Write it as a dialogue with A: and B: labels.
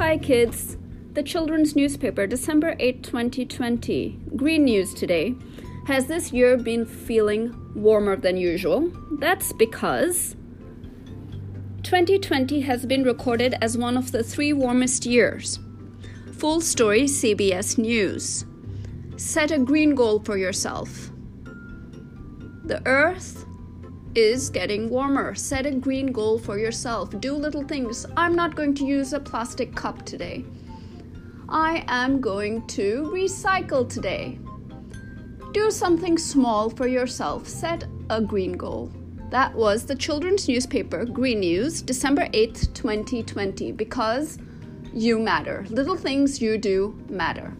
A: Hi, kids. The children's newspaper, December 8, 2020, Green News Today, has this year been feeling warmer than usual. That's because 2020 has been recorded as one of the three warmest years. Full story CBS News. Set a green goal for yourself. The earth is getting warmer. Set a green goal for yourself. Do little things. I'm not going to use a plastic cup today. I am going to recycle today. Do something small for yourself. Set a green goal. That was the children's newspaper, Green News, December 8th, 2020, because you matter. Little things you do matter.